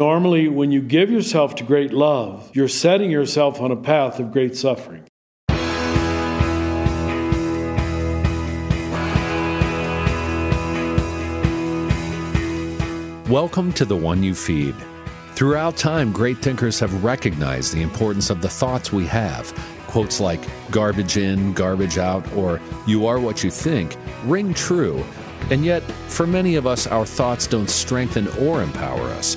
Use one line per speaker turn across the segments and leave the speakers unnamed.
Normally, when you give yourself to great love, you're setting yourself on a path of great suffering.
Welcome to The One You Feed. Throughout time, great thinkers have recognized the importance of the thoughts we have. Quotes like garbage in, garbage out, or you are what you think ring true. And yet, for many of us, our thoughts don't strengthen or empower us.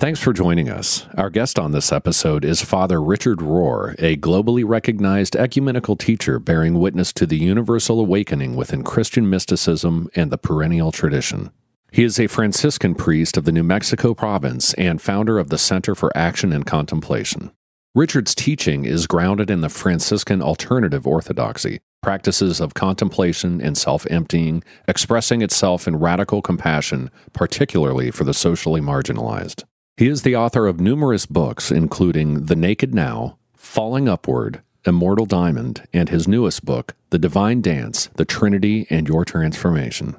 Thanks for joining us. Our guest on this episode is Father Richard Rohr, a globally recognized ecumenical teacher bearing witness to the universal awakening within Christian mysticism and the perennial tradition. He is a Franciscan priest of the New Mexico province and founder of the Center for Action and Contemplation. Richard's teaching is grounded in the Franciscan alternative orthodoxy, practices of contemplation and self emptying, expressing itself in radical compassion, particularly for the socially marginalized. He is the author of numerous books, including The Naked Now, Falling Upward, Immortal Diamond, and his newest book, The Divine Dance The Trinity and Your Transformation.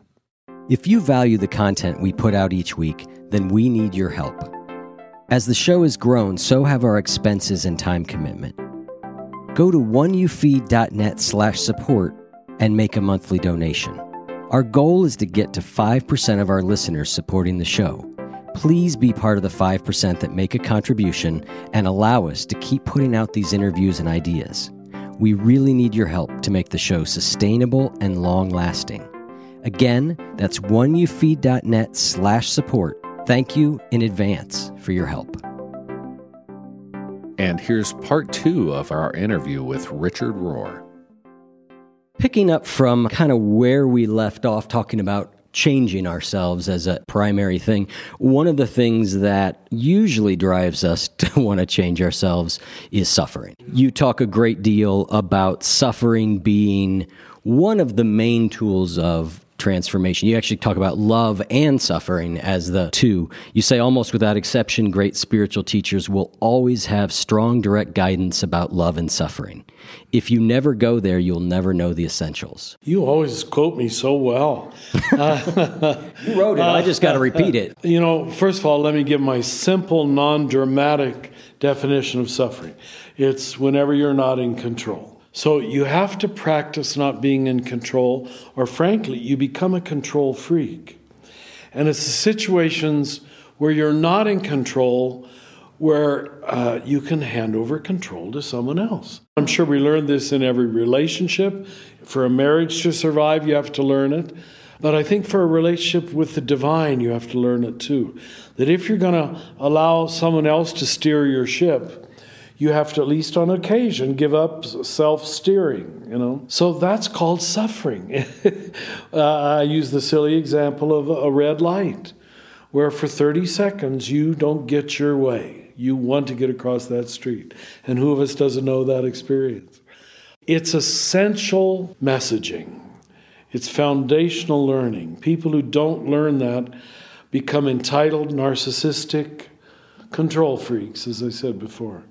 If you value the content we put out each week, then we need your help. As the show has grown, so have our expenses and time commitment. Go to oneyoufeed.net slash support and make a monthly donation. Our goal is to get to 5% of our listeners supporting the show please be part of the 5% that make a contribution and allow us to keep putting out these interviews and ideas. We really need your help to make the show sustainable and long lasting. Again, that's oneyoufeed.net slash support. Thank you in advance for your help.
And here's part two of our interview with Richard Rohr.
Picking up from kind of where we left off talking about changing ourselves as a primary thing. One of the things that usually drives us to want to change ourselves is suffering. You talk a great deal about suffering being one of the main tools of transformation. You actually talk about love and suffering as the two. You say almost without exception, great spiritual teachers will always have strong, direct guidance about love and suffering. If you never go there, you'll never know the essentials.
You always quote me so well.
you wrote it, I just got to repeat it.
You know, first of all, let me give my simple, non dramatic definition of suffering it's whenever you're not in control. So you have to practice not being in control, or frankly, you become a control freak. And it's the situations where you're not in control where uh, you can hand over control to someone else. I'm sure we learn this in every relationship. For a marriage to survive, you have to learn it. But I think for a relationship with the divine, you have to learn it too. That if you're going to allow someone else to steer your ship, you have to at least on occasion give up self-steering you know? So that's called suffering. Uh, i use the silly example of a red light where for 30 seconds you don't get your way. You want to get across that street. And who of us doesn't know that experience? It's essential messaging. It's foundational learning. People who don't learn that become entitled narcissistic control freaks as i said before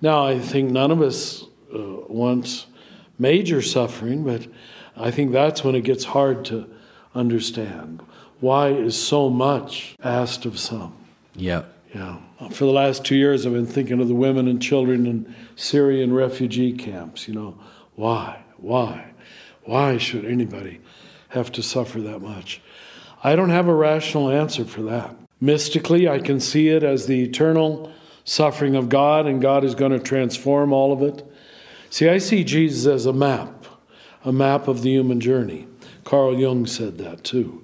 now, I think none of us uh, wants major suffering, but I think that's when it gets hard to understand. Why is so much asked of some?
Yeah.
Yeah. For the last two years, I've been thinking of the women and children in Syrian refugee camps. You know, why? Why? Why should anybody have to suffer that much? I don't have a rational answer for that. Mystically, I can see it as the eternal suffering of God, and God is going to transform all of it. See, I see Jesus as a map, a map of the human journey. Carl Jung said that too.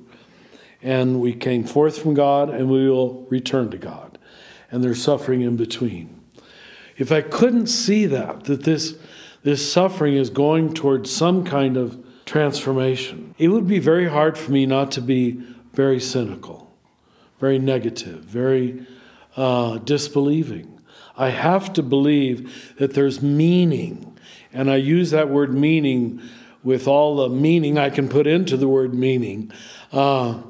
And we came forth from God, and we will return to God. And there's suffering in between. If I couldn't see that, that this, this suffering is going towards some kind of transformation, it would be very hard for me not to be very cynical very negative, very uh, disbelieving. I have to believe that there's meaning. And I use that word meaning with all the meaning I can put into the word meaning. Uh,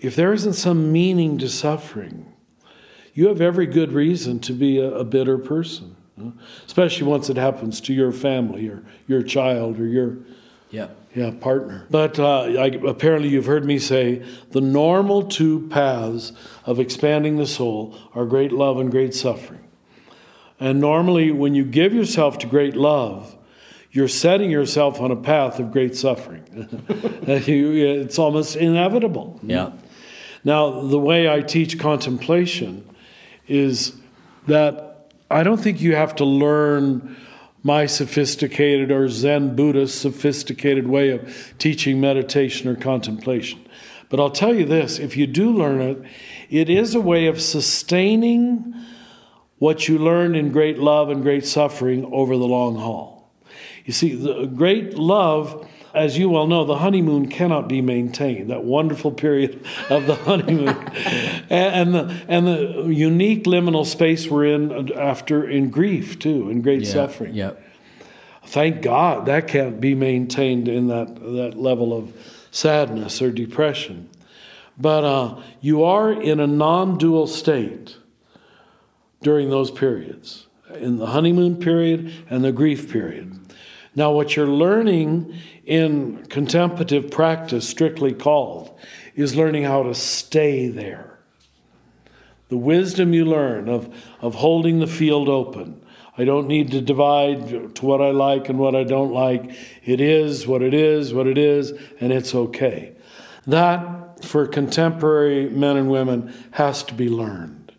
if there isn't some meaning to suffering, you have every good reason to be a, a bitter person, especially once it happens to your family or your child or your
yeah.
Yeah, partner. But uh, I, apparently, you've heard me say the normal two paths of expanding the soul are great love and great suffering. And normally, when you give yourself to great love, you're setting yourself on a path of great suffering. it's almost inevitable.
Yeah.
Now, the way I teach contemplation is that I don't think you have to learn my sophisticated or Zen Buddhist sophisticated way of teaching meditation or contemplation. But I'll tell you this if you do learn it, it is a way of sustaining what you learned in great love and great suffering over the long haul. You see, the great love as you well know, the honeymoon cannot be maintained. That wonderful period of the honeymoon, and, the and the unique liminal space we're in after in grief too, in great
yeah,
suffering.
Yeah.
Thank God that can't be maintained in that that level of sadness or depression. But uh, you are in a non-dual state during those periods, in the honeymoon period and the grief period. Now, what you're learning in contemplative practice, strictly called, is learning how to stay there. The wisdom you learn of, of holding the field open. I don't need to divide to what I like and what I don't like. It is what it is, what it is, and it's okay. That, for contemporary men and women, has to be learned,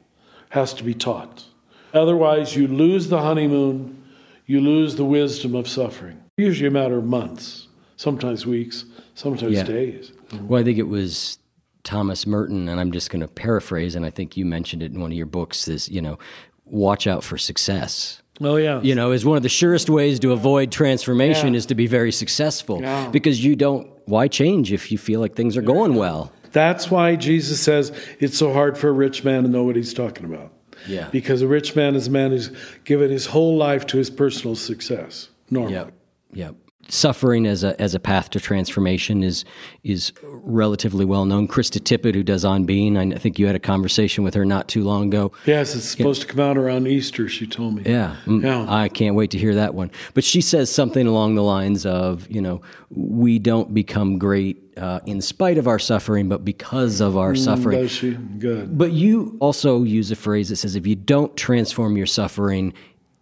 has to be taught. Otherwise, you lose the honeymoon, you lose the wisdom of suffering. Usually a matter of months sometimes weeks, sometimes yeah. days.
Well, I think it was Thomas Merton, and I'm just going to paraphrase, and I think you mentioned it in one of your books. Is you know, watch out for success.
Oh yeah.
You know, is one of the surest ways to avoid transformation yeah. is to be very successful yeah. because you don't. Why change if you feel like things are going well?
That's why Jesus says it's so hard for a rich man to know what he's talking about.
Yeah.
Because a rich man is a man who's given his whole life to his personal success. Normally.
Yep. Yep suffering as a as a path to transformation is is relatively well known. Krista Tippett, who does On Being, I think you had a conversation with her not too long ago.
Yes, it's supposed to come out around Easter. She told me.
Yeah, mm, yeah. I can't wait to hear that one. But she says something along the lines of, you know, we don't become great uh, in spite of our suffering, but because of our mm, suffering.
Does she? Good.
But you also use a phrase that says if you don't transform your suffering,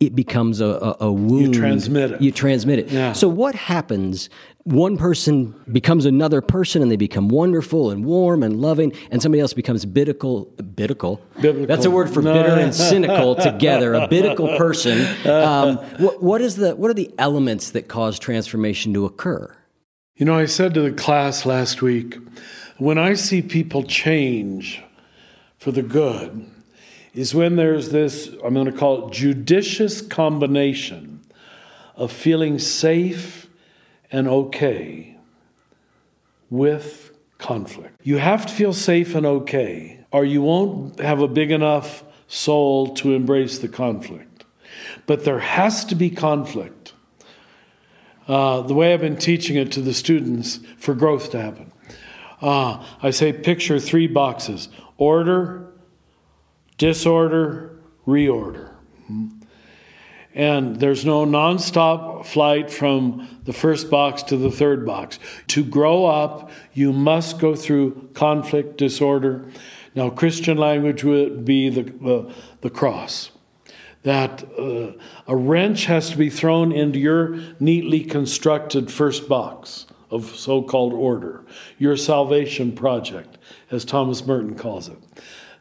it becomes a, a, a wound.
You transmit it.
You transmit it.
Yeah.
So what happens? One person becomes another person, and they become wonderful and warm and loving, and somebody else becomes biblical. Biblical.
biblical.
That's a word for no. bitter and cynical together. A biblical person. Um, what, what is the? What are the elements that cause transformation to occur?
You know, I said to the class last week, when I see people change for the good, is when there's this, I'm going to call it judicious combination of feeling safe and okay with conflict. You have to feel safe and okay, or you won't have a big enough soul to embrace the conflict. But there has to be conflict. Uh, the way I've been teaching it to the students for growth to happen. Uh, I say picture three boxes order, disorder, reorder. And there's no nonstop flight from the first box to the third box. To grow up, you must go through conflict, disorder. Now, Christian language would be the, the, the cross. that uh, a wrench has to be thrown into your neatly constructed first box of so called order, your salvation project, as Thomas Merton calls it.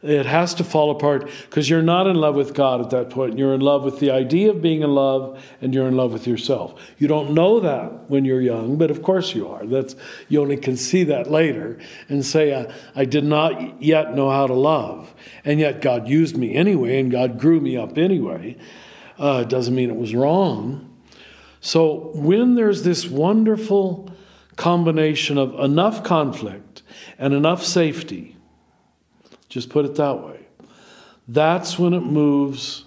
It has to fall apart because you're not in love with God at that point. You're in love with the idea of being in love and you're in love with yourself. You don't know that when you're young, but of course you are. That's you only can see that later and say I, I did not yet know how to love. And yet God used me anyway and God grew me up anyway. Uh, doesn't mean it was wrong. So when there's this wonderful combination of enough conflict and enough safety just put it that way. That's when it moves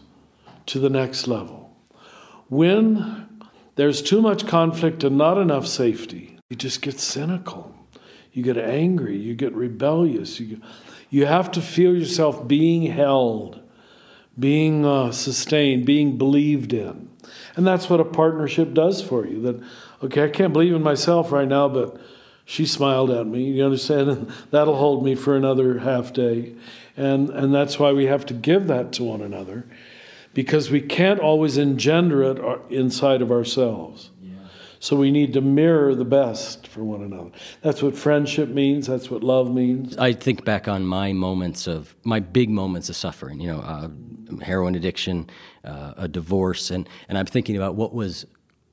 to the next level. When there's too much conflict and not enough safety, you just get cynical. You get angry. You get rebellious. You, you have to feel yourself being held, being uh, sustained, being believed in. And that's what a partnership does for you. That, okay, I can't believe in myself right now, but she smiled at me. You understand? That'll hold me for another half day. And, and that's why we have to give that to one another because we can't always engender it uh, inside of ourselves. So we need to mirror the best for one another. That's what friendship means. That's what love means.
I think back on my moments of my big moments of suffering. You know, uh, heroin addiction, uh, a divorce, and and I'm thinking about what was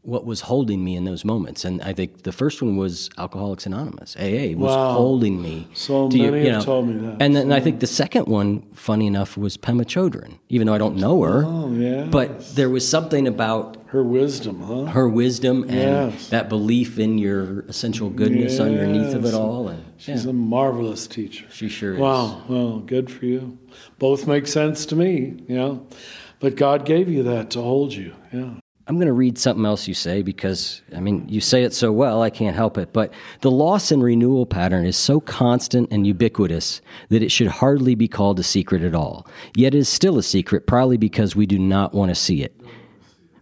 what was holding me in those moments. And I think the first one was Alcoholics Anonymous. AA was
wow.
holding me.
So many you, you know, have told me that.
And then and I think the second one, funny enough, was Pema Chodron. Even though I don't know her,
oh, yes.
but there was something about
her wisdom, huh?
Her wisdom and
yes.
that belief in your essential goodness
yes.
underneath of it all. And
she's yeah. a marvelous teacher.
She sure
is. Wow. Well, good for you. Both make sense to me. Yeah. But God gave you that to hold you. Yeah.
I'm going to read something else you say because, I mean, you say it so well, I can't help it. But the loss and renewal pattern is so constant and ubiquitous that it should hardly be called a secret at all. Yet it is still a secret, probably because we do not want to see it.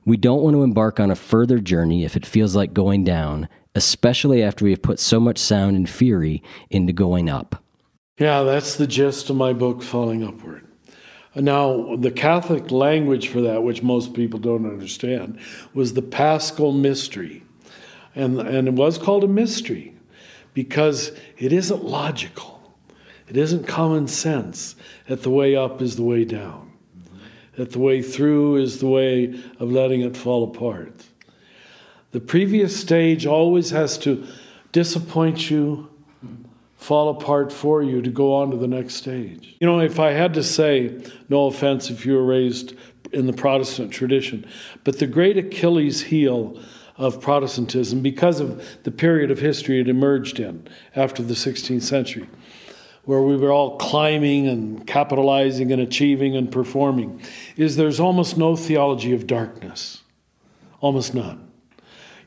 We don't want to embark on a further journey if it feels like going down, especially after we have put so much sound and fury into going up.
Yeah, that's the gist of my book, Falling Upward. Now, the Catholic language for that, which most people don't understand, was the paschal mystery. And, and it was called a mystery because it isn't logical, it isn't common sense that the way up is the way down, that the way through is the way of letting it fall apart. The previous stage always has to disappoint you fall apart for you to go on to the next stage. You know, if I had to say, no offense if you were raised in the Protestant tradition, but the great Achilles heel of Protestantism, because of the period of history it emerged in after the 16th century, where we were all climbing and capitalizing and achieving and performing, is there's almost no theology of darkness. Almost none.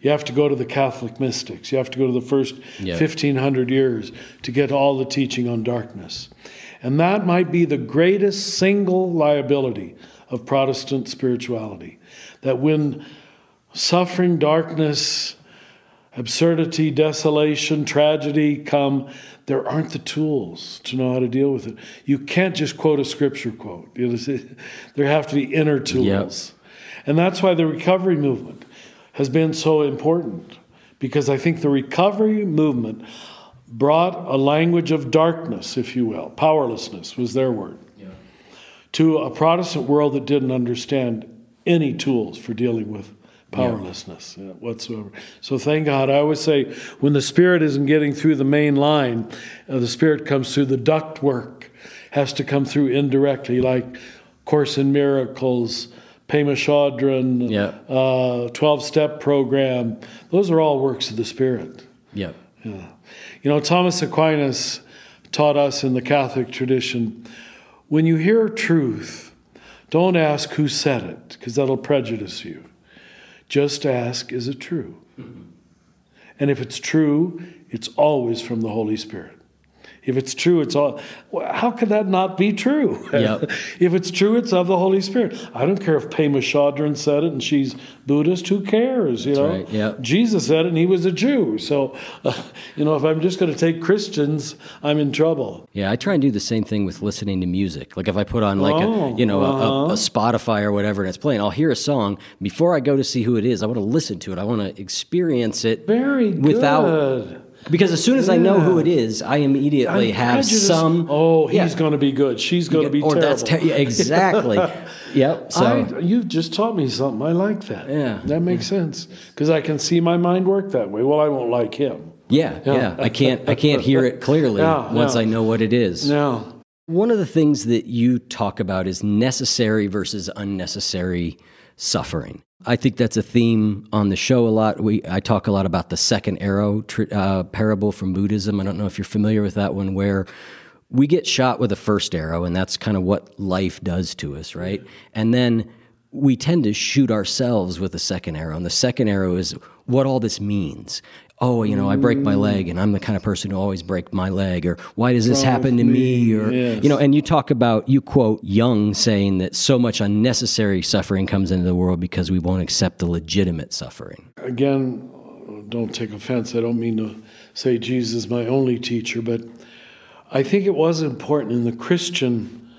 You have to go to the Catholic mystics. You have to go to the first 1500 years to get all the teaching on darkness. And that might be the greatest single liability of Protestant spirituality. That when suffering, darkness, absurdity, desolation, tragedy come, there aren't the tools to know how to deal with it. You can't just quote a scripture quote. There have to be inner tools. Yep. And that's why the recovery movement has been so important because I think the recovery movement brought a language of darkness, if you will, powerlessness was their word, yeah. to a Protestant world that didn't understand any tools for dealing with powerlessness yeah. whatsoever. So thank God. I always say when the Spirit isn't getting through the main line, uh, the Spirit comes through the duct work, has to come through indirectly, like Course in Miracles Pema Chodron, uh, 12 step program. Those are all works of the Spirit.
Yeah.
yeah. You know, Thomas Aquinas taught us in the Catholic tradition when you hear truth, don't ask who said it, because that'll prejudice you. Just ask, is it true? Mm-hmm. And if it's true, it's always from the Holy Spirit. If it's true, it's all. How could that not be true?
Yep.
if it's true, it's of the Holy Spirit. I don't care if Pema Chodron said it and she's Buddhist. Who cares? You know,
right, yep.
Jesus said it and he was a Jew. So, uh, you know, if I'm just going to take Christians, I'm in trouble.
Yeah, I try and do the same thing with listening to music. Like if I put on like
Oh,
a you know a- a,
uh-huh.
a Spotify or whatever and it's playing, I'll hear a song before I go to see who it is. I want to listen to it. I want to experience it
Very
without
good.
Because as soon as I know who it is, I immediately
I'm
have
prejudiced.
some.
Oh, he's
Yeah.
going to be good. She's going to be
or
terrible.
that's ter- yeah, exactly. yep. So
I, you've just taught me something. I like that.
Yeah.
that makes sense because I can see my mind work that way. Well, I won't like him.
yeah,
Yeah.
yeah, I can't I can't hear it clearly
Yeah,
once
yeah.
I know what it is.
No.
One of the things that you talk about is necessary versus unnecessary suffering. I think that's a theme on the show a lot. We I talk a lot about the second arrow uh, parable from Buddhism. I don't know if you're familiar with that one, where we get shot with a first arrow, and that's kind of what life does to us, right? And then we tend to shoot ourselves with the second arrow, and the second arrow is what all this means. Oh, you know, I break my leg, and I'm the kind of person who always break my leg, or why does this happen to me, or
yes.
you know, and you talk about you quote Jung saying that so much unnecessary suffering comes into the world because we won't accept the legitimate suffering.
again, don't take offense. I don't mean to say Jesus is my only teacher, but I think it was important in the Christian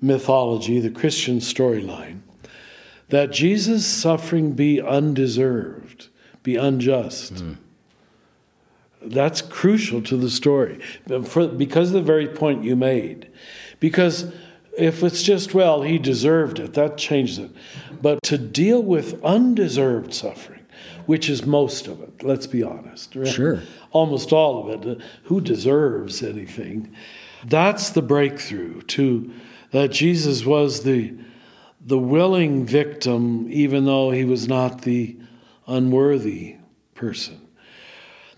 mythology, the Christian storyline, that Jesus' suffering be undeserved, be unjust. Hmm. That's crucial to the story for, because of the very point you made. Because if it's just, well, he deserved it, that changes it. But to deal with undeserved suffering, which is most of it, let's be honest. right?
Sure.
Almost all of it. Who deserves anything? That's the breakthrough to that Jesus was the the willing victim, even though he was not the unworthy person.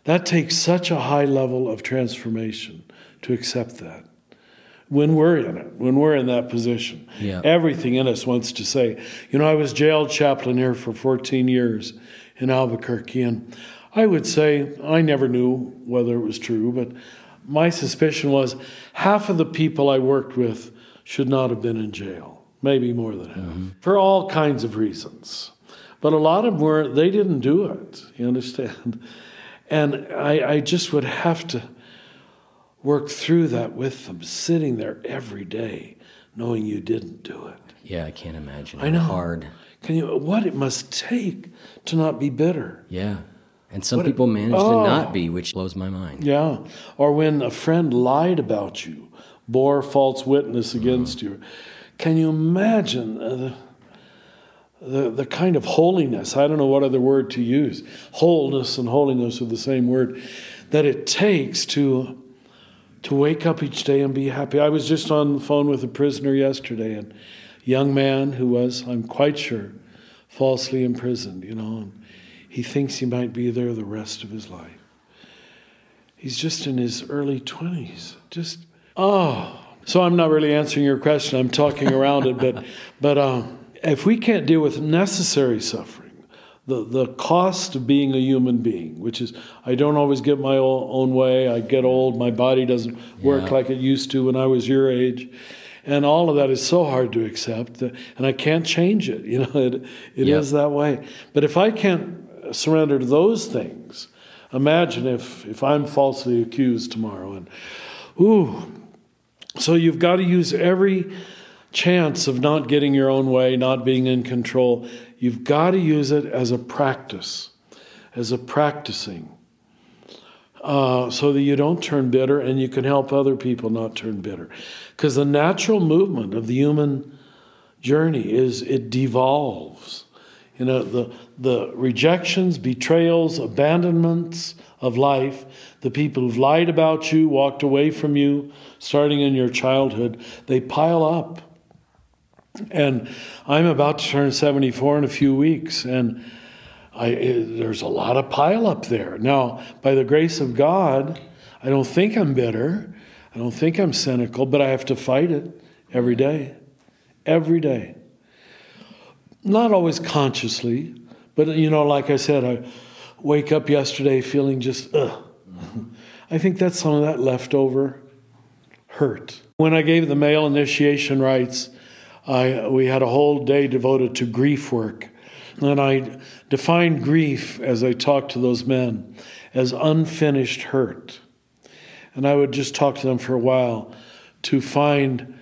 That takes such a high level of transformation to accept that. When we're in it, when we're in that position,
Yeah.
everything in us wants to say, you know, I was jailed chaplain here for 14 years in Albuquerque, and I would say, I never knew whether it was true, but my suspicion was half of the people I worked with should not have been in jail, maybe more than half, mm-hmm. for all kinds of reasons. But a lot of them were, they didn't do it, you understand? And I, I just would have to work through that with them, sitting there every day, knowing you didn't do it.
Yeah, I can't imagine.
I know.
Hard.
Can you, what it must take to not be bitter?
Yeah. And some
What-
people manage
oh.
to not be, which blows my mind.
Yeah. Or when a friend lied about you, bore false witness against you. Can you imagine uh, the, the, kind of holiness? I don't know what other word to use. Wholeness and holiness are the same word that it takes to to wake up each day and be happy. I was just on the phone with a prisoner yesterday, and a young man who was, I'm quite sure, falsely imprisoned, you know, and he thinks he might be there the rest of his life. He's just in his early 20s. Just, oh. So I'm not really answering your question. I'm talking around it. But, but um, if we can't deal with necessary suffering, the, the cost of being a human being, which is I don't always get my own way, I get old, my body doesn't work
Yeah.
like it used to when I was your age. And all of that is so hard to accept, uh, and I can't change it. You know, it, it is that way. But if I can't surrender to those things, imagine if, if I'm falsely accused tomorrow and, ooh, so you've got to use every chance of not getting your own way, not being in control. You've got to use it as a practice, as a practicing, uh, so that you don't turn bitter and you can help other people not turn bitter. Because the natural movement of the human journey is it devolves. You know, the, the rejections, betrayals, abandonments of life, the people who've lied about you, walked away from you, starting in your childhood, they pile up. And I'm about to turn 74 in a few weeks, and I, it, there's a lot of pile up there. Now, by the grace of God, I don't think I'm bitter. I don't think I'm cynical, but I have to fight it every day. Every day. Not always consciously, but you know, like I said, I wake up yesterday feeling just, ugh. I think that's some of that leftover hurt. When I gave the male initiation rites, I, we had a whole day devoted to grief work. And I defined grief as I talked to those men as unfinished hurt. And I would just talk to them for a while to find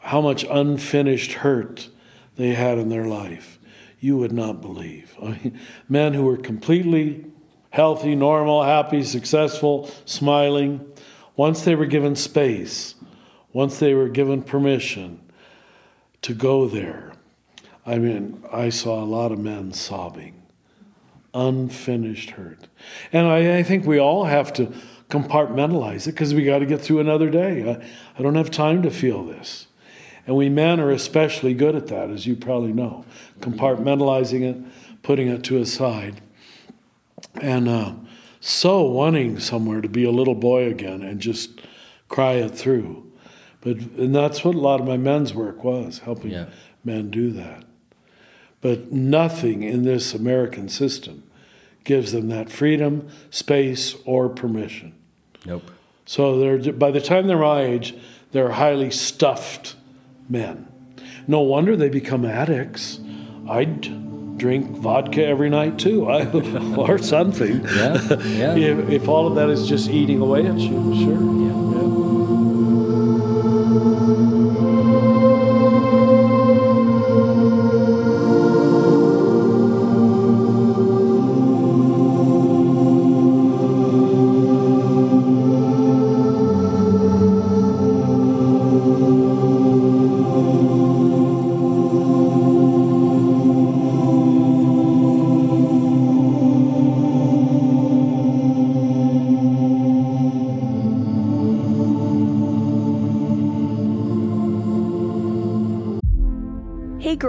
how much unfinished hurt they had in their life. You would not believe. I mean, men who were completely healthy, normal, happy, successful, smiling, once they were given space, once they were given permission to go there, I mean, I saw a lot of men sobbing, unfinished hurt. And I, I think we all have to compartmentalize it because we got to get through another day. I, I don't have time to feel this. And we men are especially good at that, as you probably know, compartmentalizing it, putting it to a side, and uh, so wanting somewhere to be a little boy again and just cry it through. But and that's what a lot of my men's work was, helping
Yeah.
men do that. But nothing in this American system gives them that freedom, space, or permission.
Nope.
So they're by the time they're my age, they're highly stuffed men. No wonder they become addicts. I'd drink vodka every night too, I, or something.
Yeah, yeah.
if, if all of that is just eating away at you, sure. Yeah.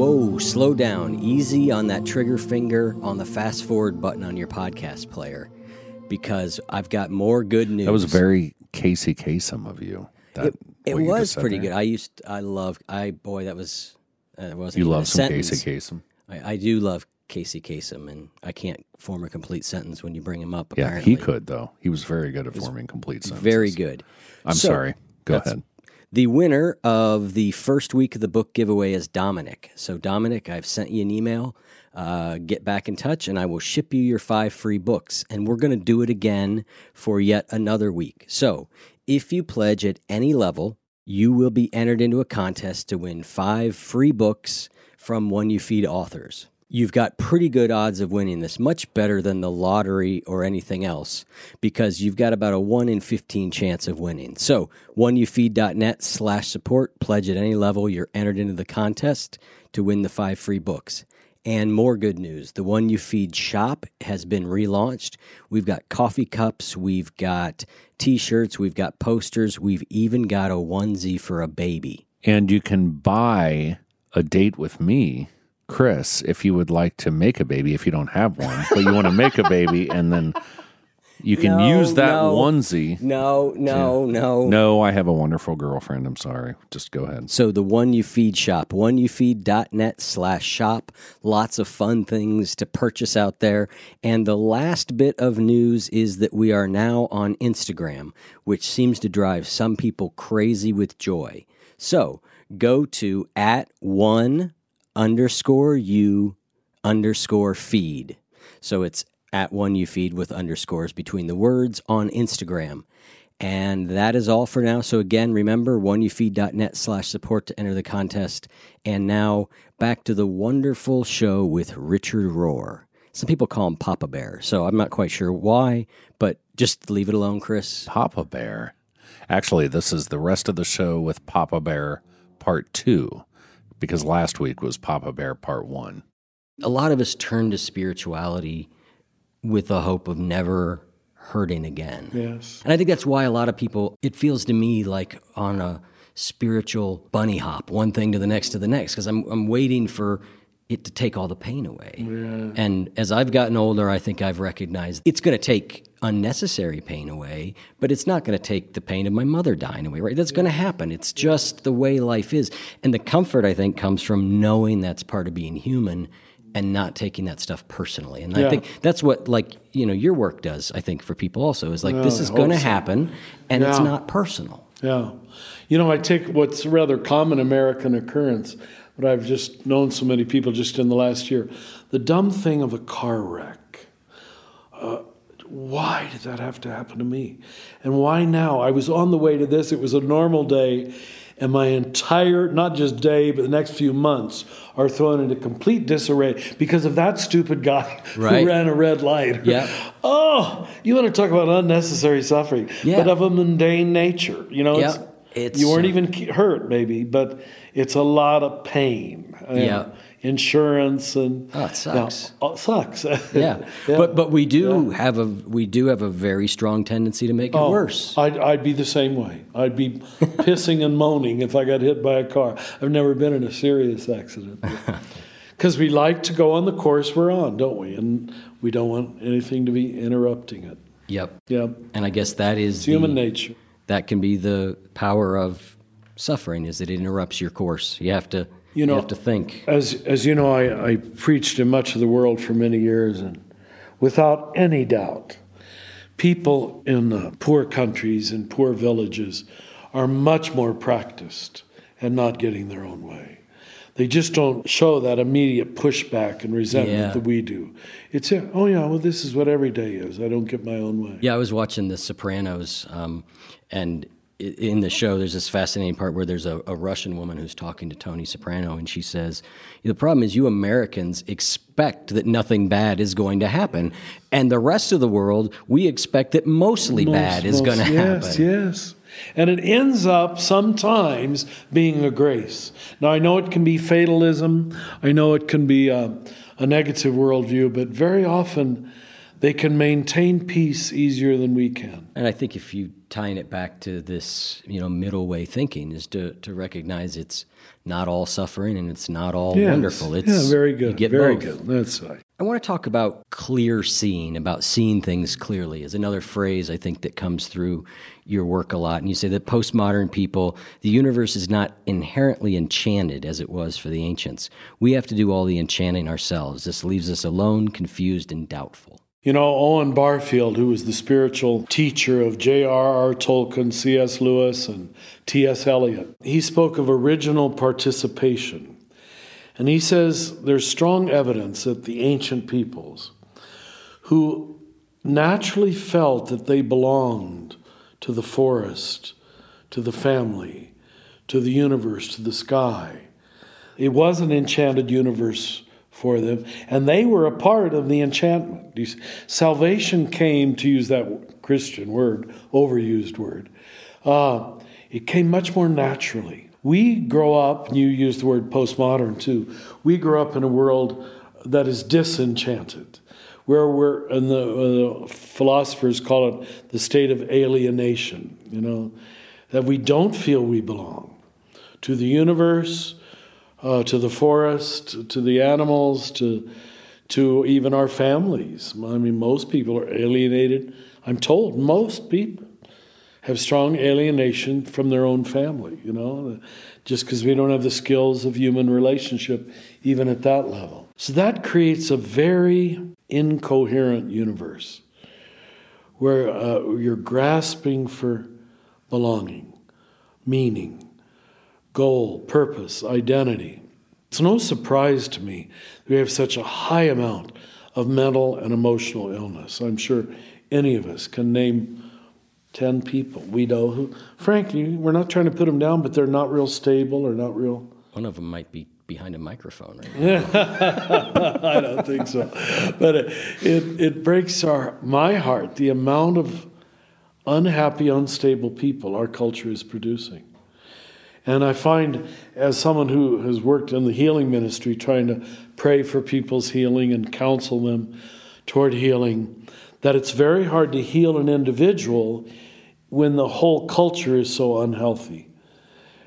Whoa, slow down. Easy on that trigger finger on the fast forward button on your podcast player because I've got more good news.
That was very Casey Kasem of you. That,
It, it
you
was pretty
there.
good. I used, I love, I, boy, that was, uh, that wasn't
You love some
sentence.
Casey Kasem.
I, I do love Casey Kasem, and I can't form a complete sentence when you bring him up.
Yeah, he could though. He was very good at forming complete sentences.
Very good.
I'm
So,
sorry. Go ahead.
The winner of the first week of the book giveaway is Dominic. So, Dominic, I've sent you an email. uh, get back in touch and I will ship you your five free books. And we're going to do it again for yet another week. So if you pledge at any level, you will be entered into a contest to win five free books from One You Feed authors. You've got pretty good odds of winning this, much better than the lottery or anything else, because you've got about a 1 in 15 chance of winning. So, oneyoufeed.net slash support, pledge at any level, you're entered into the contest to win the five free books. And more good news the One You Feed shop has been relaunched. We've got coffee cups, we've got t shirts, we've got posters, we've even got a onesie for a baby.
And you can buy a date with me, Chris, if you would like to make a baby, if you don't have one, but you want to make a baby, and then you can
No,
use that
no.
onesie.
No, no, no.
No, I have a wonderful girlfriend. I'm sorry. Just go ahead.
So the One You Feed shop, oneyoufeed.net slash shop. Lots of fun things to purchase out there. And the last bit of news is that we are now on Instagram, which seems to drive some people crazy with joy. So go to at one underscore you underscore feed. So it's at one you feed with underscores between the words on Instagram. And that is all for now. So again, remember oneyoufeed.net slash support to enter the contest. And now back to the wonderful show with Richard Rohr. Some people call him Papa Bear, so I'm not quite sure why, but just leave it alone, Chris.
Papa Bear. Actually, this is the rest of the show with Papa Bear Part 2, because last week was Papa Bear Part 1.
A lot of us turn to spirituality with the hope of never hurting again.
Yes.
And I think that's why a lot of people, it feels to me like on a spiritual bunny hop, one thing to the next to the next, because I'm, I'm waiting for it to take all the pain away. And as I've gotten older, I think I've recognized it's going to take unnecessary pain away, but it's not going to take the pain of my mother dying away, right? That's going to happen. It's just the way life is. And the comfort, I think, comes from knowing that's part of being human and not taking that stuff personally. And I think that's what, like, you know, your work does, I think, for people also, is like,
Well,
this is going to
so.
happen and it's not personal.
Yeah. You know, I take what's a rather common American occurrence, but I've just known so many people just in the last year. The dumb thing of a car wreck. Uh, why did that have to happen to me? And why now? I was on the way to this. It was a normal day. And my entire, not just day, but the next few months are thrown into complete disarray because of that stupid guy
Right.
who ran a red light.
Yeah.
Oh, you want to talk about unnecessary suffering,
Yeah.
but of a mundane nature. You know,
Yeah.
it's,
It's,
you weren't even hurt, maybe, but it's a lot of pain.
Yeah.
Insurance and
Oh, it sucks.
Yeah, oh, it sucks.
Yeah. But but we do have a we do have a very strong tendency to make it
Oh,
worse.
I'd, I'd be the same way. I'd be pissing and moaning if I got hit by a car. I've never been in a serious accident. Because we like to go on the course we're on, don't we? And we don't want anything to be interrupting it.
Yep.
Yep.
And I guess that is
human nature.
that can be the power of suffering is that it interrupts your course. You have to
You know-
have to think.
As, as you know, I, I preached in much of the world for many years, and without any doubt, people in poor countries and poor villages are much more practiced at not getting their own way. They just don't show that immediate pushback and resentment
Yeah.
that we do. It's, oh, yeah, well, this is what every day is. I don't get my own way.
Yeah, I was watching The Sopranos, um, and in the show, there's this fascinating part where there's a, a Russian woman who's talking to Tony Soprano, and she says, "The problem is you Americans expect that nothing bad is going to happen, and the rest of the world we expect that mostly bad is going to
yes,
happen."
Yes, And it ends up sometimes being a grace. Now, I know it can be fatalism, I know it can be a, a negative worldview, but very often they can maintain peace easier than we can.
And I think if you tying it back to this, you know, middle way thinking is to, to recognize it's not all suffering and it's not all
Yes.
wonderful. It's
yeah, very good.
get
very
both.
good. That's right.
I want to talk about clear seeing, about seeing things clearly, is another phrase I think that comes through your work a lot. And you say that postmodern people, the universe is not inherently enchanted as it was for the ancients. We have to do all the enchanting ourselves. This leaves us alone, confused, and doubtful.
You know, Owen Barfield, who was the spiritual teacher of J.R.R. Tolkien, C.S. Lewis, and T.S. Eliot, he spoke of original participation. And he says there's strong evidence that the ancient peoples who naturally felt that they belonged to the forest, to the family, to the universe, to the sky. It was an enchanted universe for them, and they were a part of the enchantment. Salvation came, to use that Christian word, overused word, uh, it came much more naturally. We grow up, and you use the word postmodern too, we grow up in a world that is disenchanted where we're, and the, uh, philosophers call it the state of alienation, you know, that we don't feel we belong to the universe, uh, to the forest, to the animals, to, to even our families. I mean, most people are alienated. I'm told most people have strong alienation from their own family, you know, just because we don't have the skills of human relationship even at that level. So that creates a very incoherent universe where uh, you're grasping for belonging, meaning, goal, purpose, identity. It's no surprise to me that we have such a high amount of mental and emotional illness. I'm sure any of us can name 10 people we know who, frankly, we're not trying to put them down, but they're not real stable or not real.
One of them might be behind a microphone right now.
I don't think so. But it, it, it breaks our, my heart the amount of unhappy, unstable people our culture is producing. And I find, as someone who has worked in the healing ministry, trying to pray for people's healing and counsel them toward healing, that it's very hard to heal an individual when the whole culture is so unhealthy.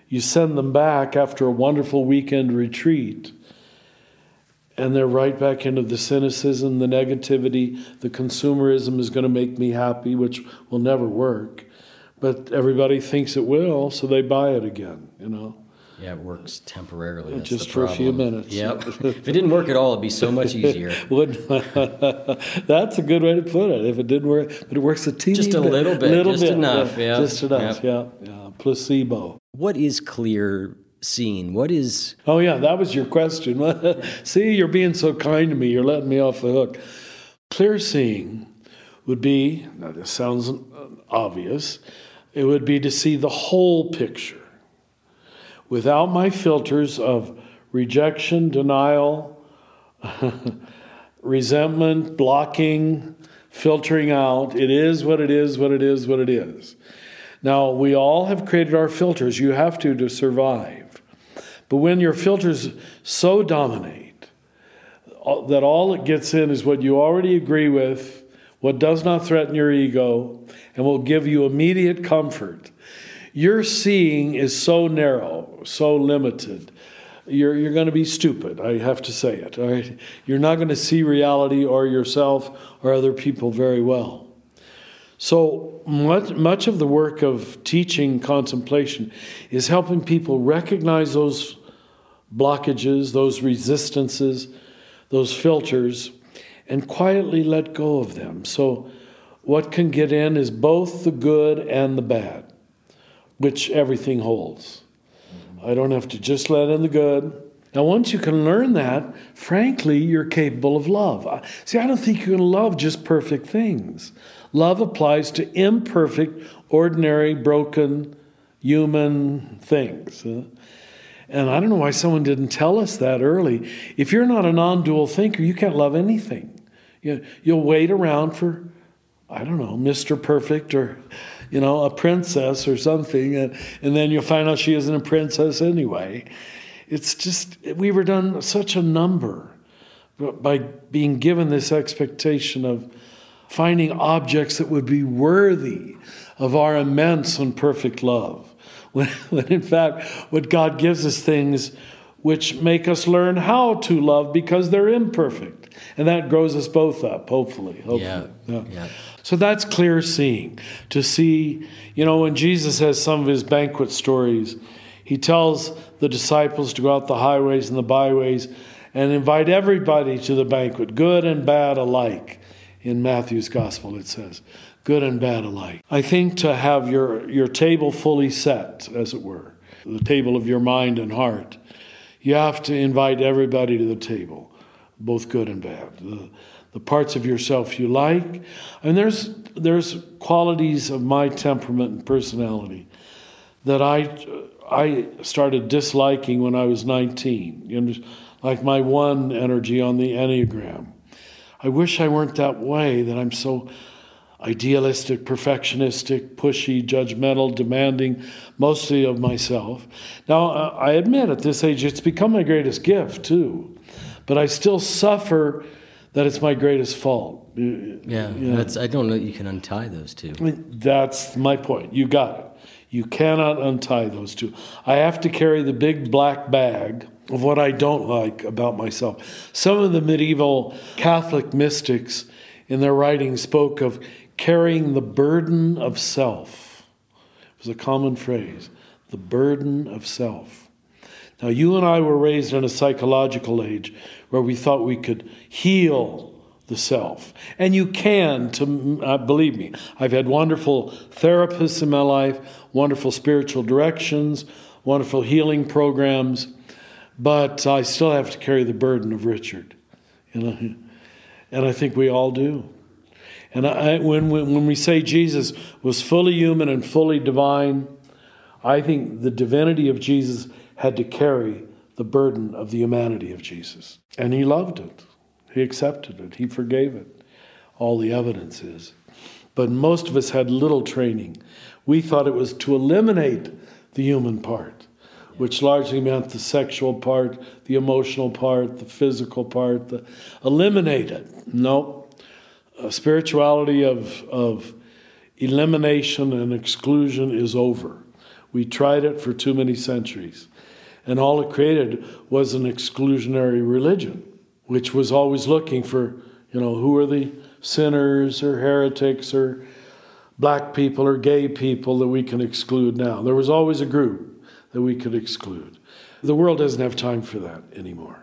You send them back after a wonderful weekend retreat, and they're right back into the cynicism, the negativity, the consumerism is going to make me happy, which will never work. But everybody thinks it will, so they buy it again, you know.
Yeah, it works temporarily. That's
Just for a few minutes.
Yep. if it didn't work at all, it'd be so much easier.
That's a good way to put it. If it didn't work, but it works a teeny
just a
bit,
little bit,
little
just
bit,
enough.
Yeah,
Yeah,
just enough.
Yep.
Yeah, yeah. Placebo.
What is clear seeing? What is
Oh yeah, that was your question. See, you're being so kind to me. You're letting me off the hook. Clear seeing would be. Now this sounds obvious. It would be to see the whole picture without my filters of rejection, denial, resentment, blocking, filtering out. It is what it is, what it is, what it is. Now, we all have created our filters. You have to to survive. But when your filters so dominate that all it gets in is what you already agree with, what does not threaten your ego, and will give you immediate comfort, your seeing is so narrow, so limited. You're, you're going to be stupid. I have to say it. All right? You're not going to see reality or yourself or other people very well. So much, much of the work of teaching contemplation is helping people recognize those blockages, those resistances, those filters, and quietly let go of them. So, what can get in is both the good and the bad, which everything holds. I don't have to just let in the good. Now, once you can learn that, frankly, you're capable of love. See, I don't think you can love just perfect things. Love applies to imperfect, ordinary, broken, human things. Uh, and I don't know why someone didn't tell us that early. If you're not a non dual thinker, you can't love anything. You'll wait around for, I don't know, Mr. Perfect or, you know, a princess or something, and, and then you'll find out she isn't a princess anyway. It's just, we were done such a number by being given this expectation of finding objects that would be worthy of our immense and perfect love. When, when in fact, what God gives us things which make us learn how to love because they're imperfect. And that grows us both up, hopefully. hopefully.
Yeah.
Yeah.
yeah.
So that's clear seeing. To see, you know, when Jesus has some of his banquet stories, he tells the disciples to go out the highways and the byways and invite everybody to the banquet, good and bad alike. In Matthew's gospel, it says, good and bad alike. I think to have your, your table fully set, as it were, the table of your mind and heart, You have to invite everybody to the table, both good and bad. The, the parts of yourself you like. And there's, there's qualities of my temperament and personality that I, I started disliking when I was 19. You know, like my one energy on the Enneagram. I wish I weren't that way, that I'm so idealistic, perfectionistic, pushy, judgmental, demanding, mostly of myself. Now, uh, I admit at this age it's become my greatest gift too, but I still suffer that it's my greatest fault.
Yeah, that's. I don't know. That you can untie those two.
That's my point. You got it. You cannot untie those two. I have to carry the big black bag of what I don't like about myself. Some of the medieval Catholic mystics in their writings spoke of carrying the burden of self. It was a common phrase the burden of self. Now, you and I were raised in a psychological age where we thought we could heal the self. And you can, to uh, believe me. I've had wonderful therapists in my life, wonderful spiritual directions, wonderful healing programs, but I still have to carry the burden of Richard. You know? And I think we all do. And I, when, when we say Jesus was fully human and fully divine, I think the divinity of Jesus had to carry the burden of the humanity of Jesus. And he loved it, he accepted it, he forgave it. All the evidence is. But most of us had little training. We thought it was to eliminate the human part, which largely meant the sexual part, the emotional part, the physical part, the, eliminate it. No, a spirituality of, of elimination and exclusion is over. We tried it for too many centuries. And all it created was an exclusionary religion, which was always looking for, you know, who are the sinners or heretics or black people or gay people that we can exclude now. There was always a group that we could exclude. The world doesn't have time for that anymore.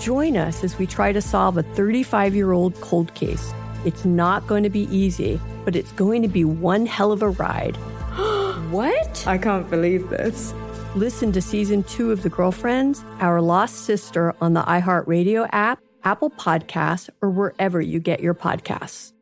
Join us as we try to solve a 35 year old cold case. It's not going to be easy, but it's going to be one hell of a ride.
what? I can't believe this.
Listen to season two of The Girlfriends, Our Lost Sister on the iHeartRadio app, Apple Podcasts, or wherever you get your podcasts.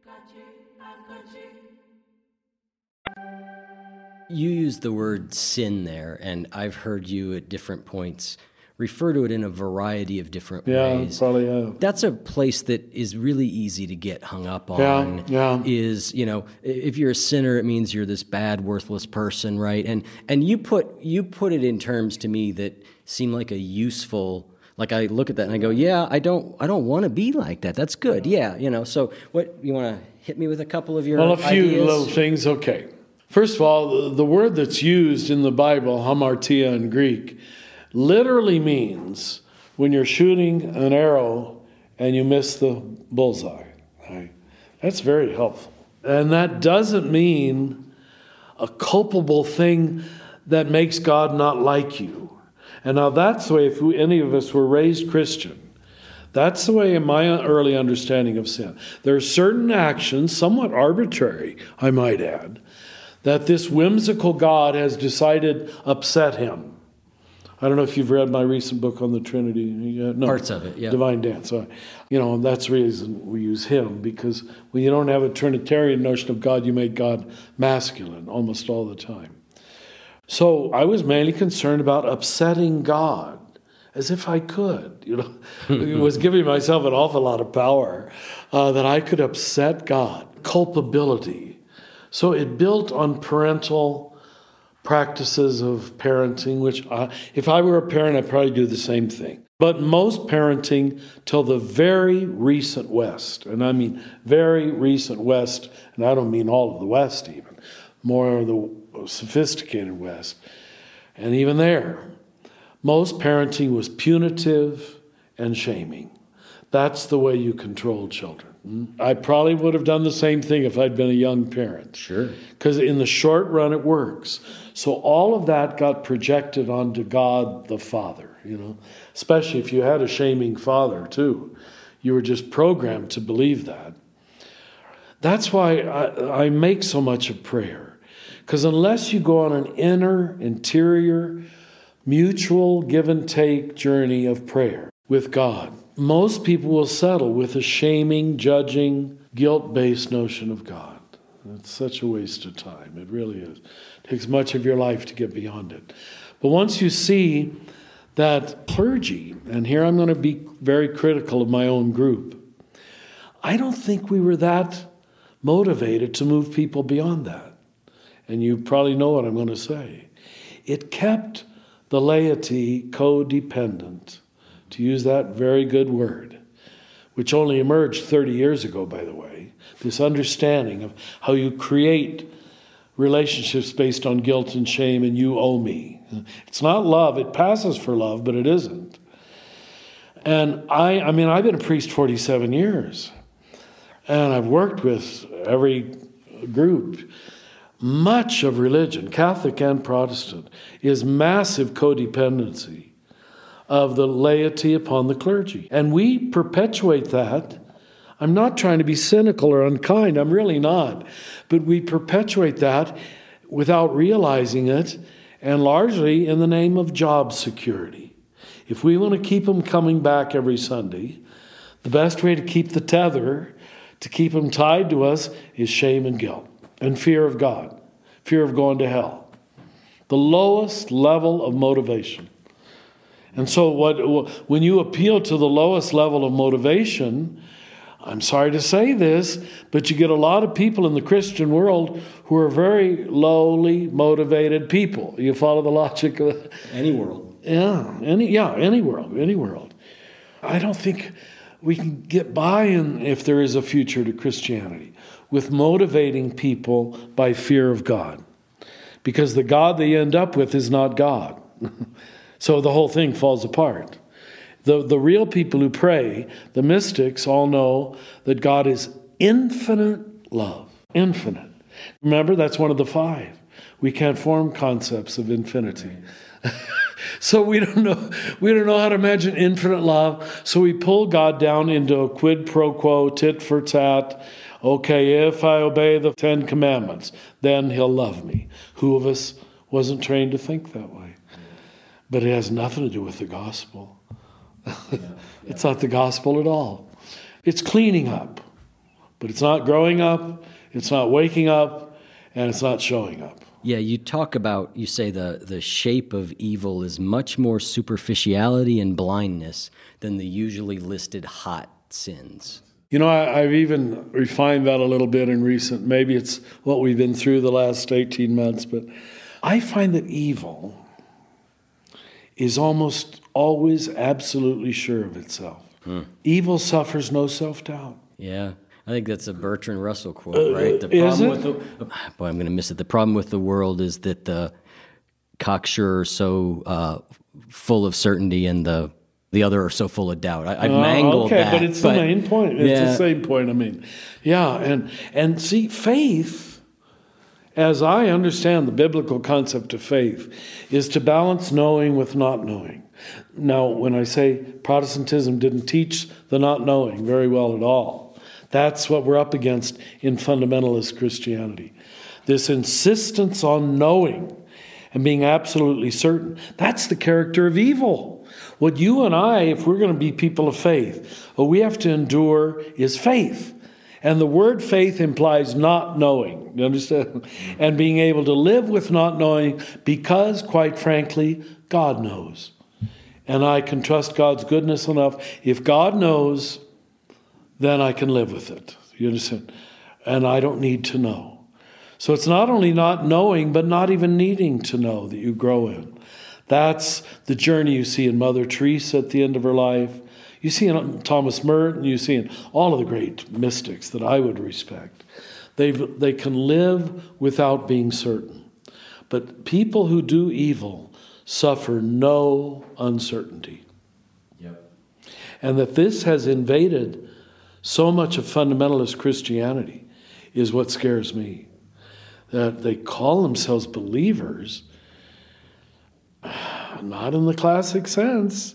You used the word sin there, and I've heard you at different points refer to it in a variety of different
yeah,
ways.
Probably, yeah.
That's a place that is really easy to get hung up on.
yeah. yeah.
Is you know, if you're a sinner, it means you're this bad, worthless person, right? And and you put you put it in terms to me that seem like a useful. Like I look at that and I go, yeah, I don't, I don't want to be like that. That's good, yeah, you know. So what you want to hit me with a couple of your
well, a few
ideas?
little things. Okay, first of all, the, the word that's used in the Bible, hamartia in Greek, literally means when you're shooting an arrow and you miss the bullseye. Right? That's very helpful. And that doesn't mean a culpable thing that makes God not like you. And now that's the way, if we, any of us were raised Christian, that's the way in my early understanding of sin. There are certain actions, somewhat arbitrary, I might add, that this whimsical God has decided upset him. I don't know if you've read my recent book on the Trinity. No,
Parts of it, yeah.
Divine Dance. So, you know, that's the reason we use him because when you don't have a Trinitarian notion of God, you make God masculine almost all the time. So I was mainly concerned about upsetting God as if I could. You know, it was giving myself an awful lot of power uh, that I could upset God. Culpability. So it built on parental practices of parenting, which I, if I were a parent, I'd probably do the same thing. But most parenting till the very recent West, and I mean very recent West, and I don't mean all of the West even, more of the sophisticated West. And even there, most parenting was punitive and shaming. That's the way you control children. I probably would have done the same thing if I'd been a young parent.
Sure.
Because in the short run, it works. So all of that got projected onto God the Father, you know, especially if you had a shaming father, too. You were just programmed to believe that. That's why I, I make so much of prayer. Because unless you go on an inner, interior, mutual give and take journey of prayer with God, most people will settle with a shaming, judging, guilt based notion of God. It's such a waste of time. It really is. It takes much of your life to get beyond it. But once you see that clergy, and here I'm going to be very critical of my own group, I don't think we were that motivated to move people beyond that. And you probably know what I'm going to say. It kept the laity codependent to use that very good word, which only emerged 30 years ago, by the way, this understanding of how you create relationships based on guilt and shame and you owe me. It's not love, it passes for love, but it isn't. And I, I mean, I've been a priest 47 years, and I've worked with every group. Much of religion, Catholic and Protestant, is massive codependency of the laity upon the clergy. And we perpetuate that. I'm not trying to be cynical or unkind, I'm really not. But we perpetuate that without realizing it, and largely in the name of job security. If we want to keep them coming back every Sunday, the best way to keep the tether, to keep them tied to us, is shame and guilt and fear of God, fear of going to hell. The lowest level of motivation. And so, what, when you appeal to the lowest level of motivation, I'm sorry to say this, but you get a lot of people in the Christian world who are very lowly motivated people. You follow the logic of
any world.
Yeah, any yeah, any world, any world. I don't think we can get by in, if there is a future to Christianity with motivating people by fear of God. Because the God they end up with is not God. So the whole thing falls apart. The, the real people who pray, the mystics, all know that God is infinite love. Infinite. Remember, that's one of the five. We can't form concepts of infinity. so we don't know we don't know how to imagine infinite love. So we pull God down into a quid pro quo, tit for tat. Okay, if I obey the Ten Commandments, then he'll love me. Who of us wasn't trained to think that way? But it has nothing to do with the gospel. it's not the gospel at all. It's cleaning up, but it's not growing up, it's not waking up, and it's not showing up.
Yeah, you talk about, you say the, the shape of evil is much more superficiality and blindness than the usually listed hot sins.
You know, I, have even refined that a little bit in recent, maybe it's what we've been through the last 18 months, but I find that evil is almost always absolutely sure of itself. Hmm. Evil suffers no self doubt.
Yeah. I think that's a Bertrand Russell quote, uh, right?
The problem is it? With
the, boy, I'm going to miss it. The problem with the world is that the cocksure are so uh, full of certainty and the The other are so full of doubt. I, have
Uh,
mangled
okay,
that.
but it's the main point. It's
yeah.
the same point. I mean, yeah, and and see, faith, as I understand the biblical concept of faith, is to balance knowing with not knowing. Now, when I say Protestantism didn't teach the not knowing very well at all, that's what we're up against in fundamentalist Christianity. This insistence on knowing and being absolutely certain. That's the character of evil. What you and I, if we're going to be people of faith, what we have to endure is faith. And the word faith implies not knowing. You understand? And being able to live with not knowing because, quite frankly, God knows. And I can trust God's goodness enough. If God knows, then I can live with it. You understand? And I don't need to know. So it's not only not knowing, but not even needing to know that you grow in. That's the journey you see in Mother Teresa at the end of her life. You see in Thomas Merton, you see in all of the great mystics that I would respect. they they can live without being certain. But people who do evil suffer no uncertainty. Yep. And that this has invaded so much of fundamentalist Christianity is what scares me. That they call themselves believers, not in the classic sense.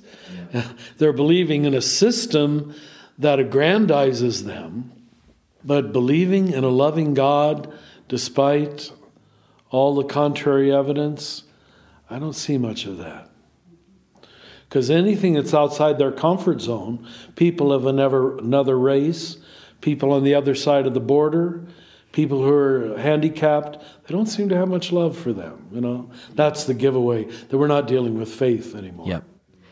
They're believing in a system that aggrandizes them, but believing in a loving God despite all the contrary evidence, I don't see much of that. Because anything that's outside their comfort zone, people of another, race, people on the other side of the border, people who are handicapped, they don't seem to have much love for them. You know, that's the giveaway that we're not dealing with faith anymore.
Yep.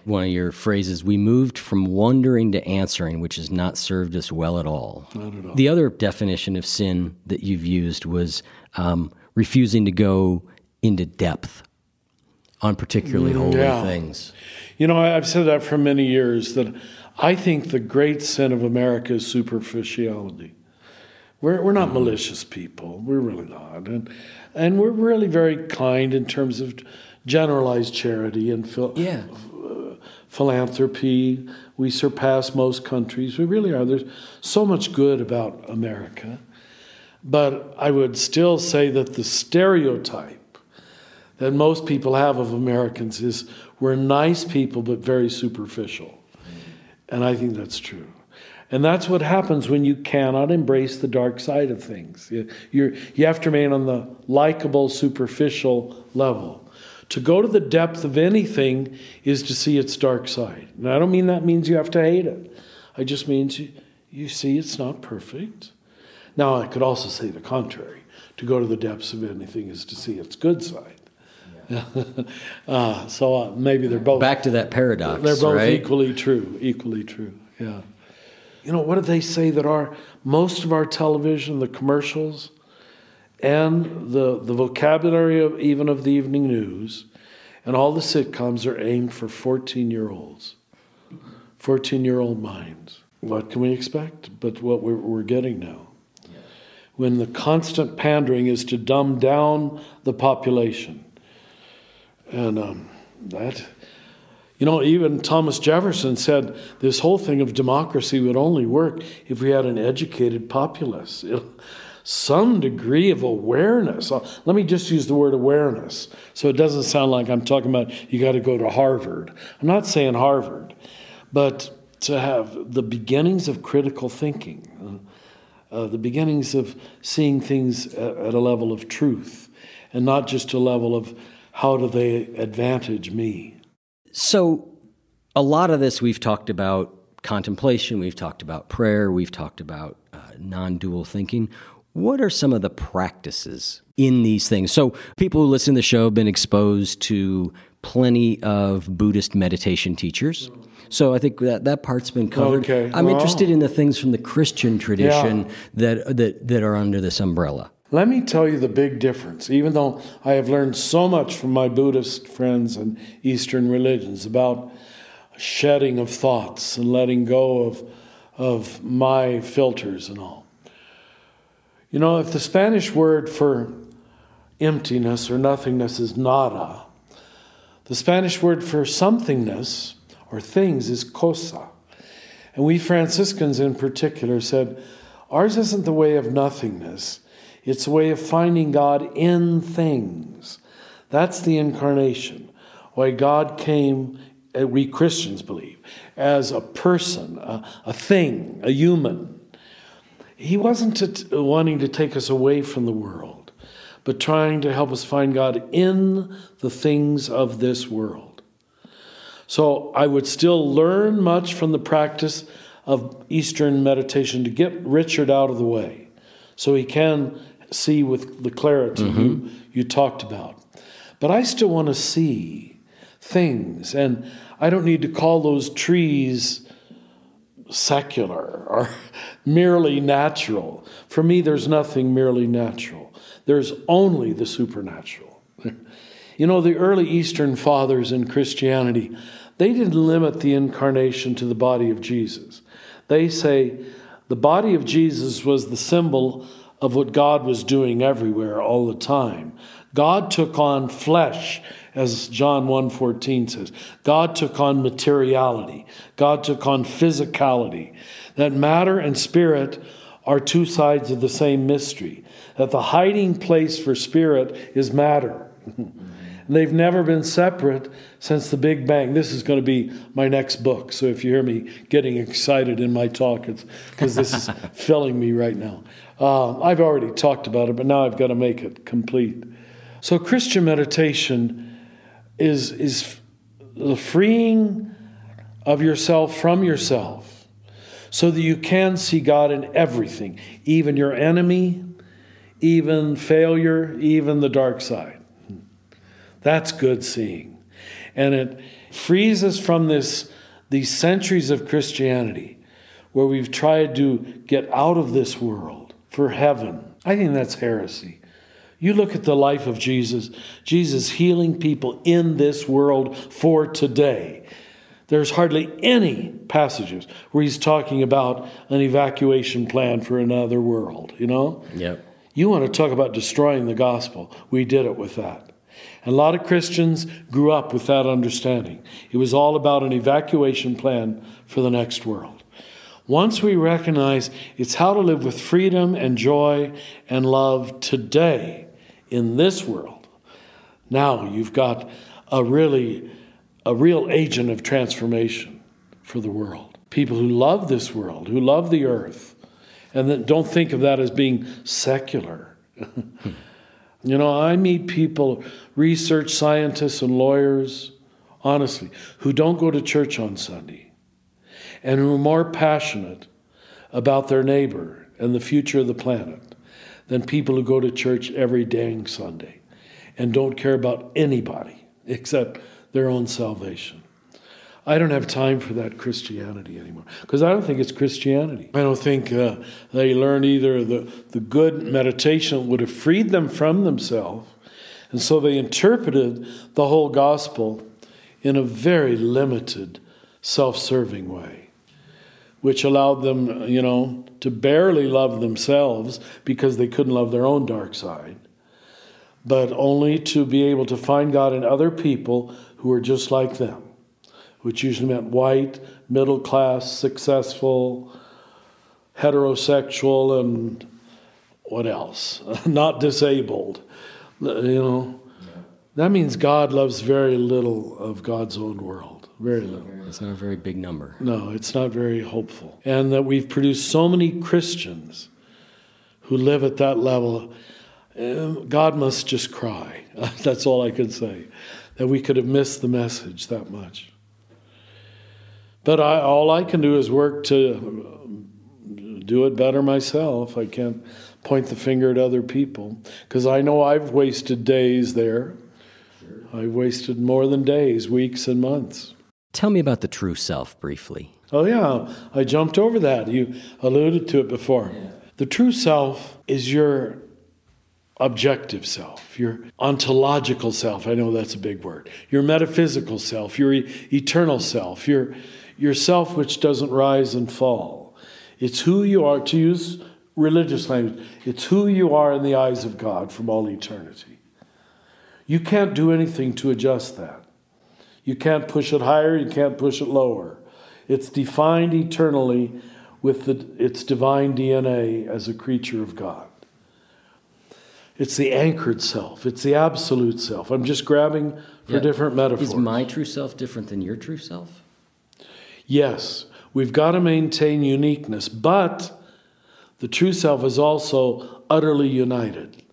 One of your phrases, we moved from wondering to answering, which has not served us well at all.
Not at all.
The other definition of sin that you've used was um, refusing to go into depth on particularly holy
yeah.
things.
You know, I've said that for many years that I think the great sin of America is superficiality. We're, we're not malicious people. We're really not. And, and we're really very kind in terms of generalized charity and phil-
Yeah.
Philanthropy. We surpass most countries. We really are. There's so much good about America. But I would still say that the stereotype that most people have of Americans is we're nice people but very superficial. And I think that's true. And that's what happens when you cannot embrace the dark side of things. You, you have to remain on the likable, superficial level. To go to the depth of anything is to see its dark side. And I don't mean that means you have to hate it. I just means you, you see it's not perfect. Now, I could also say the contrary. To go to the depths of anything is to see its good side. uh, so uh, maybe they're both
Back to that paradox.
they're both
right?
equally true. Equally true. Yeah. You know what do they say that our most of our television, the commercials, and the the vocabulary of even of the evening news, and all the sitcoms are aimed for fourteen year olds, fourteen year old minds. What can we expect? But what we're, we're getting now when the constant pandering is to dumb down the population. And um, that, you know, even Thomas Jefferson said this whole thing of democracy would only work if we had an educated populace. Know, some degree of awareness. Uh, Let me just use the word awareness so it doesn't sound like I'm talking about you got to go to Harvard. I'm not saying Harvard, but to have the beginnings of critical thinking. uh, uh, the beginnings of seeing things at, at a level of truth and not just a level of how do they advantage me.
So, a lot of this we've talked about contemplation, we've talked about prayer, we've talked about uh, non dual thinking. What are some of the practices in these things? So, people who listen to the show have been exposed to plenty of Buddhist meditation teachers. So I think that that part's been covered.
Okay.
I'm
Wow.
interested in the things from the Christian tradition that that that are under this umbrella.
Let me tell you the big difference, even though I have learned so much from my Buddhist friends and Eastern religions about shedding of thoughts and letting go of, of my filters and all. You know, if the Spanish word for emptiness or nothingness is nada, the Spanish word for somethingness or things is cosa. And we Franciscans in particular said, ours isn't the way of nothingness, it's a way of finding God in things. That's the incarnation. Why God came, uh, we Christians believe, as a person, a, a thing, a human. He wasn't t- wanting to take us away from the world, but trying to help us find God in the things of this world. So I would still learn much from the practice of Eastern meditation to get Richard out of the way so he can see with the clarity mm-hmm. you, you talked about. But I still want to see things, and I don't need to call those trees secular or merely natural. For me, there's nothing merely natural, there's only the supernatural. You know, the early Eastern fathers in Christianity, they didn't limit the incarnation to the body of Jesus. They say the body of Jesus was the symbol of what God was doing everywhere all the time. God took on flesh as John 1:14 says. God took on materiality. God took on physicality. That matter and spirit are two sides of the same mystery. That the hiding place for spirit is matter. they've never been separate since the Big Bang. This is going to be my next book. So if you hear me getting excited in my talk, it's because this is filling me right now. Uh, I've already talked about it, but now I've got to make it complete. So Christian meditation is, is the freeing of yourself from yourself so that you can see God in everything, even your enemy, even failure, even the dark side. That's good seeing. And it frees us from this, these centuries of Christianity where we've tried to get out of this world for heaven. I think that's heresy. You look at the life of Jesus, Jesus healing people in this world for today. There's hardly any passages where he's talking about an evacuation plan for another world, you know?
Yep.
You want to talk about destroying the gospel. We did it with that. And a lot of Christians grew up with that understanding. It was all about an evacuation plan for the next world. Once we recognize it's how to live with freedom and joy and love today in this world, now you've got a really a real agent of transformation for the world. People who love this world, who love the earth, and that don't think of that as being secular. You know, I meet people, research scientists and lawyers, honestly, who don't go to church on Sunday and who are more passionate about their neighbor and the future of the planet than people who go to church every dang Sunday and don't care about anybody except their own salvation. I don't have time for that Christianity anymore because I don't think it's Christianity. I don't think uh, they learned either the, the good meditation would have freed them from themselves, and so they interpreted the whole gospel in a very limited, self serving way, which allowed them, you know, to barely love themselves because they couldn't love their own dark side, but only to be able to find God in other people who are just like them which usually meant white, middle class, successful, heterosexual, and what else? Not disabled. You know, that means God loves very little of God's own world. Very little.
It's not a very big number.
No, it's not very hopeful. And that we've produced so many Christians who live at that level. Um, God must just cry. That's all I can say. That we could have missed the message that much. But I, all I can do is work to do it better myself. I can't point the finger at other people because I know I've wasted days there. I've wasted more than days, weeks, and months.
Tell me about the true self briefly.
Oh, yeah, I jumped over that. You alluded to it before. The true self is your objective self, your ontological self. I know that's a big word. Your metaphysical self, your e- eternal self, your yourself which doesn't rise and fall. It's who you are, to use religious language, it's who you are in the eyes of God from all eternity. You can't do anything to adjust that. You can't push it higher, you can't push it lower. It's defined eternally with the, its divine DNA as a creature of God. It's the anchored self, it's the absolute self. I'm just grabbing for
Yeah.
different metaphors.
Is my true self different than your true self?
Yes, we've got to maintain uniqueness, but the true self is also utterly united.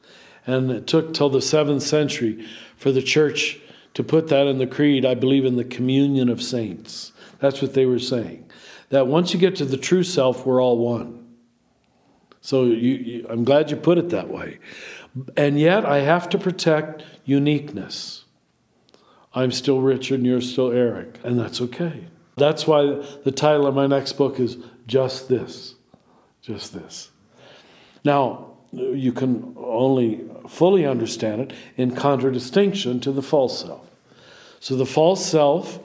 And it took till the seventh century for the church to put that in the creed, I believe in the communion of saints. That's what they were saying. That once you get to the true self, we're all one. So you, you, I'm glad you put it that way. And yet I have to protect uniqueness. I'm still Richard and you're still Eric, and that's okay. That's why the title of my next book is Just This. Just This. Now, you can only fully understand it in contradistinction to the false self. So, the false self,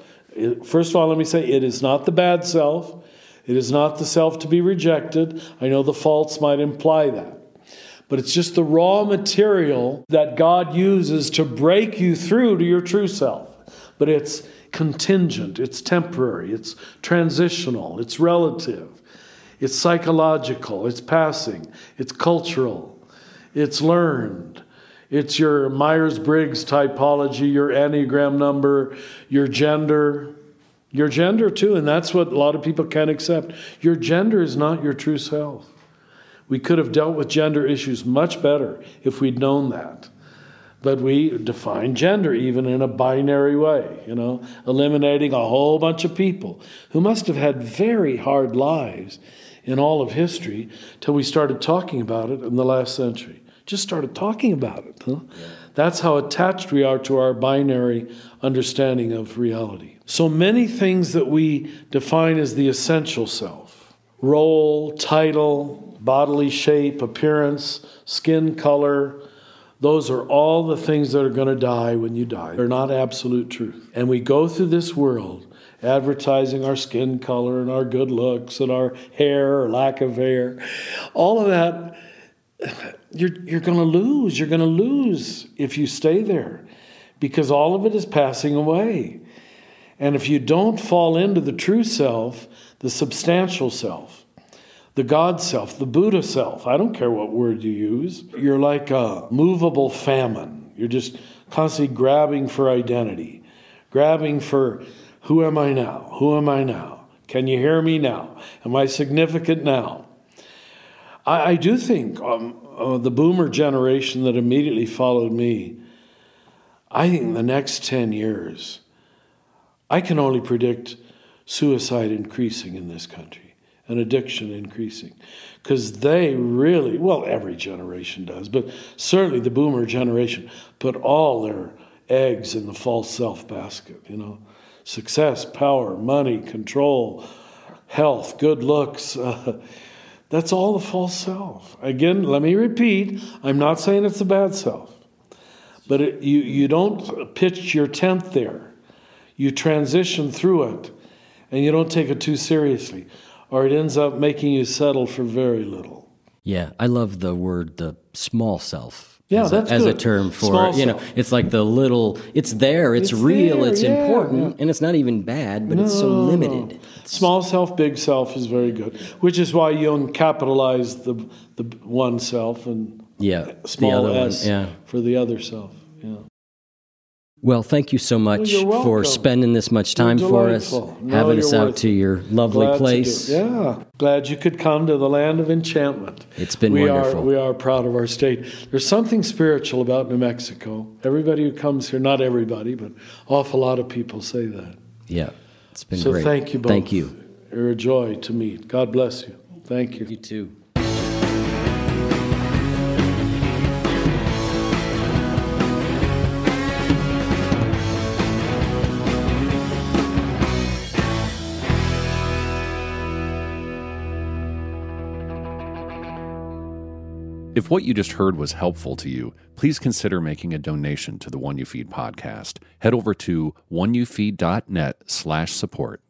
first of all, let me say it is not the bad self, it is not the self to be rejected. I know the false might imply that. But it's just the raw material that God uses to break you through to your true self. But it's contingent, it's temporary, it's transitional, it's relative, it's psychological, it's passing, it's cultural, it's learned. It's your Myers Briggs typology, your Enneagram number, your gender, your gender too, and that's what a lot of people can't accept. Your gender is not your true self. We could have dealt with gender issues much better if we'd known that. But we define gender even in a binary way, you know, eliminating a whole bunch of people who must have had very hard lives in all of history till we started talking about it in the last century. Just started talking about it. Huh? That's how attached we are to our binary understanding of reality. So many things that we define as the essential self role, title, bodily shape, appearance, skin color those are all the things that are going to die when you die. They're not absolute truth. And we go through this world advertising our skin color and our good looks and our hair or lack of hair. All of that you're, you're going to lose. You're going to lose if you stay there because all of it is passing away. And if you don't fall into the true self, the substantial self, the God self, the Buddha self, I don't care what word you use, you're like a movable famine. You're just constantly grabbing for identity, grabbing for who am I now? Who am I now? Can you hear me now? Am I significant now? I, I do think um, uh, the boomer generation that immediately followed me, I think the next 10 years, I can only predict suicide increasing in this country and addiction increasing. Because they really, well, every generation does, but certainly the boomer generation put all their eggs in the false self basket, you know. Success, power, money, control, health, good looks. Uh, that's all the false self. Again, let me repeat I'm not saying it's a bad self, but it, you, you don't pitch your tent there. You transition through it, and you don't take it too seriously, or it ends up making you settle for very little.
Yeah, I love the word the small self.
Yeah,
as
that's
a, as a
good.
term for
Small
you know,
self.
it's like the little. It's there. It's,
It's
real.
there,
it's
yeah,
important, and it's not even bad, but it's so limited.
no. Small self, big self is very good, which is why you don't capitalize the the one self and
Yeah,
small
the other
s
one. Yeah.
for the other self. Yeah.
Well, thank you so much
you're
for spending this much time for us.
No,
having us out to your lovely
Glad
place.
Yeah, glad you could come to the land of enchantment.
It's been
we
wonderful.
Are, we are proud of our state. There's something spiritual about New Mexico. Everybody who comes here, not everybody, but awful lot of people say that.
Yeah, it's been
so
great.
thank you both.
Thank you.
You're a joy to meet. God bless you. Thank you.
You too.
If what you just heard was helpful to you, please consider making a donation to the One You Feed podcast. Head over to oneyoufeed.net slash support.